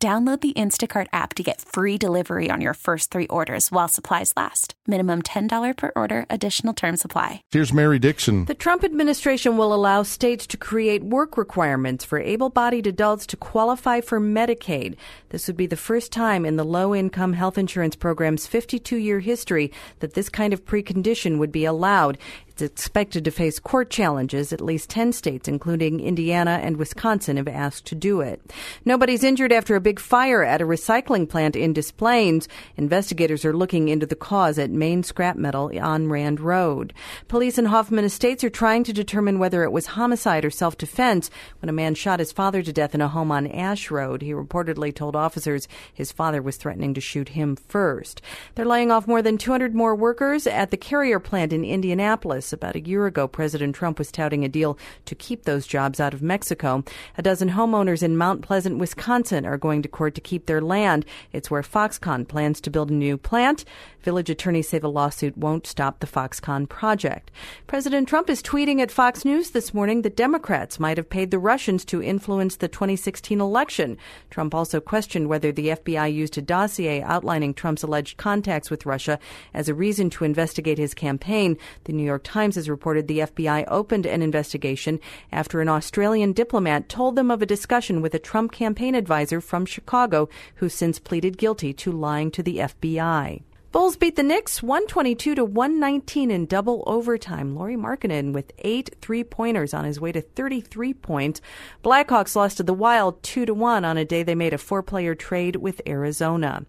Download the Instacart app to get free delivery on your first three orders while supplies last. Minimum $10 per order, additional term supply. Here's Mary Dixon. The Trump administration will allow states to create work requirements for able bodied adults to qualify for Medicaid. This would be the first time in the low income health insurance program's 52 year history that this kind of precondition would be allowed. Expected to face court challenges. At least 10 states, including Indiana and Wisconsin, have asked to do it. Nobody's injured after a big fire at a recycling plant in Des Plaines. Investigators are looking into the cause at Maine Scrap Metal on Rand Road. Police in Hoffman Estates are trying to determine whether it was homicide or self defense when a man shot his father to death in a home on Ash Road. He reportedly told officers his father was threatening to shoot him first. They're laying off more than 200 more workers at the Carrier plant in Indianapolis. About a year ago, President Trump was touting a deal to keep those jobs out of Mexico. A dozen homeowners in Mount Pleasant, Wisconsin are going to court to keep their land. It's where Foxconn plans to build a new plant. Village attorneys say the lawsuit won't stop the Foxconn project. President Trump is tweeting at Fox News this morning that Democrats might have paid the Russians to influence the 2016 election. Trump also questioned whether the FBI used a dossier outlining Trump's alleged contacts with Russia as a reason to investigate his campaign. The New York Times has reported the FBI opened an investigation after an Australian diplomat told them of a discussion with a Trump campaign advisor from Chicago who since pleaded guilty to lying to the FBI. Bulls beat the Knicks 122 to 119 in double overtime. Lauri Markkanen with eight three pointers on his way to 33 points. Blackhawks lost to the Wild 2 to 1 on a day they made a four player trade with Arizona.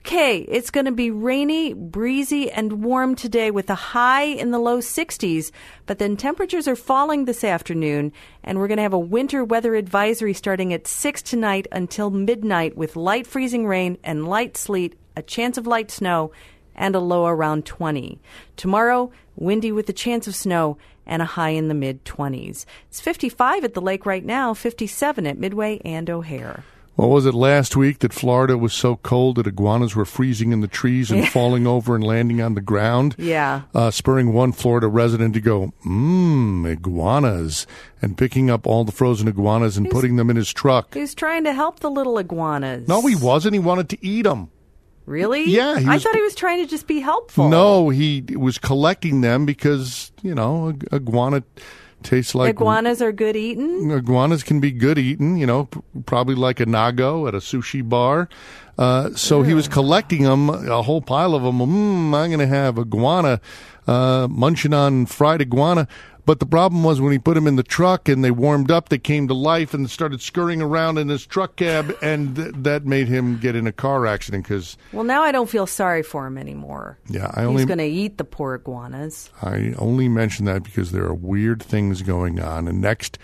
Okay, it's going to be rainy, breezy, and warm today with a high in the low 60s, but then temperatures are falling this afternoon, and we're going to have a winter weather advisory starting at 6 tonight until midnight with light freezing rain and light sleet, a chance of light snow, and a low around 20. Tomorrow, windy with a chance of snow and a high in the mid 20s. It's 55 at the lake right now, 57 at Midway and O'Hare. What was it last week that Florida was so cold that iguanas were freezing in the trees and falling over and landing on the ground? Yeah. Uh, spurring one Florida resident to go, mmm, iguanas, and picking up all the frozen iguanas and He's- putting them in his truck. He's trying to help the little iguanas. No, he wasn't. He wanted to eat them. Really? Yeah, I thought he was trying to just be helpful. No, he was collecting them because, you know, ig- iguana tastes like Iguanas are good eating. iguanas can be good eaten, you know, probably like anago at a sushi bar. Uh, so he was collecting them, a whole pile of them. Mm, I'm going to have iguana, uh, munching on fried iguana. But the problem was when he put them in the truck and they warmed up, they came to life and started scurrying around in his truck cab, and th- that made him get in a car accident because, Well, now I don't feel sorry for him anymore. yeah, I only He's going to eat the poor iguanas. I only mention that because there are weird things going on. And next,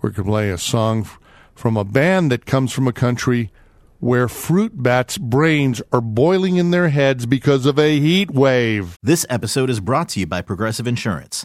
we're going to play a song f- from a band that comes from a country where fruit bats' brains are boiling in their heads because of a heat wave. This episode is brought to you by Progressive Insurance.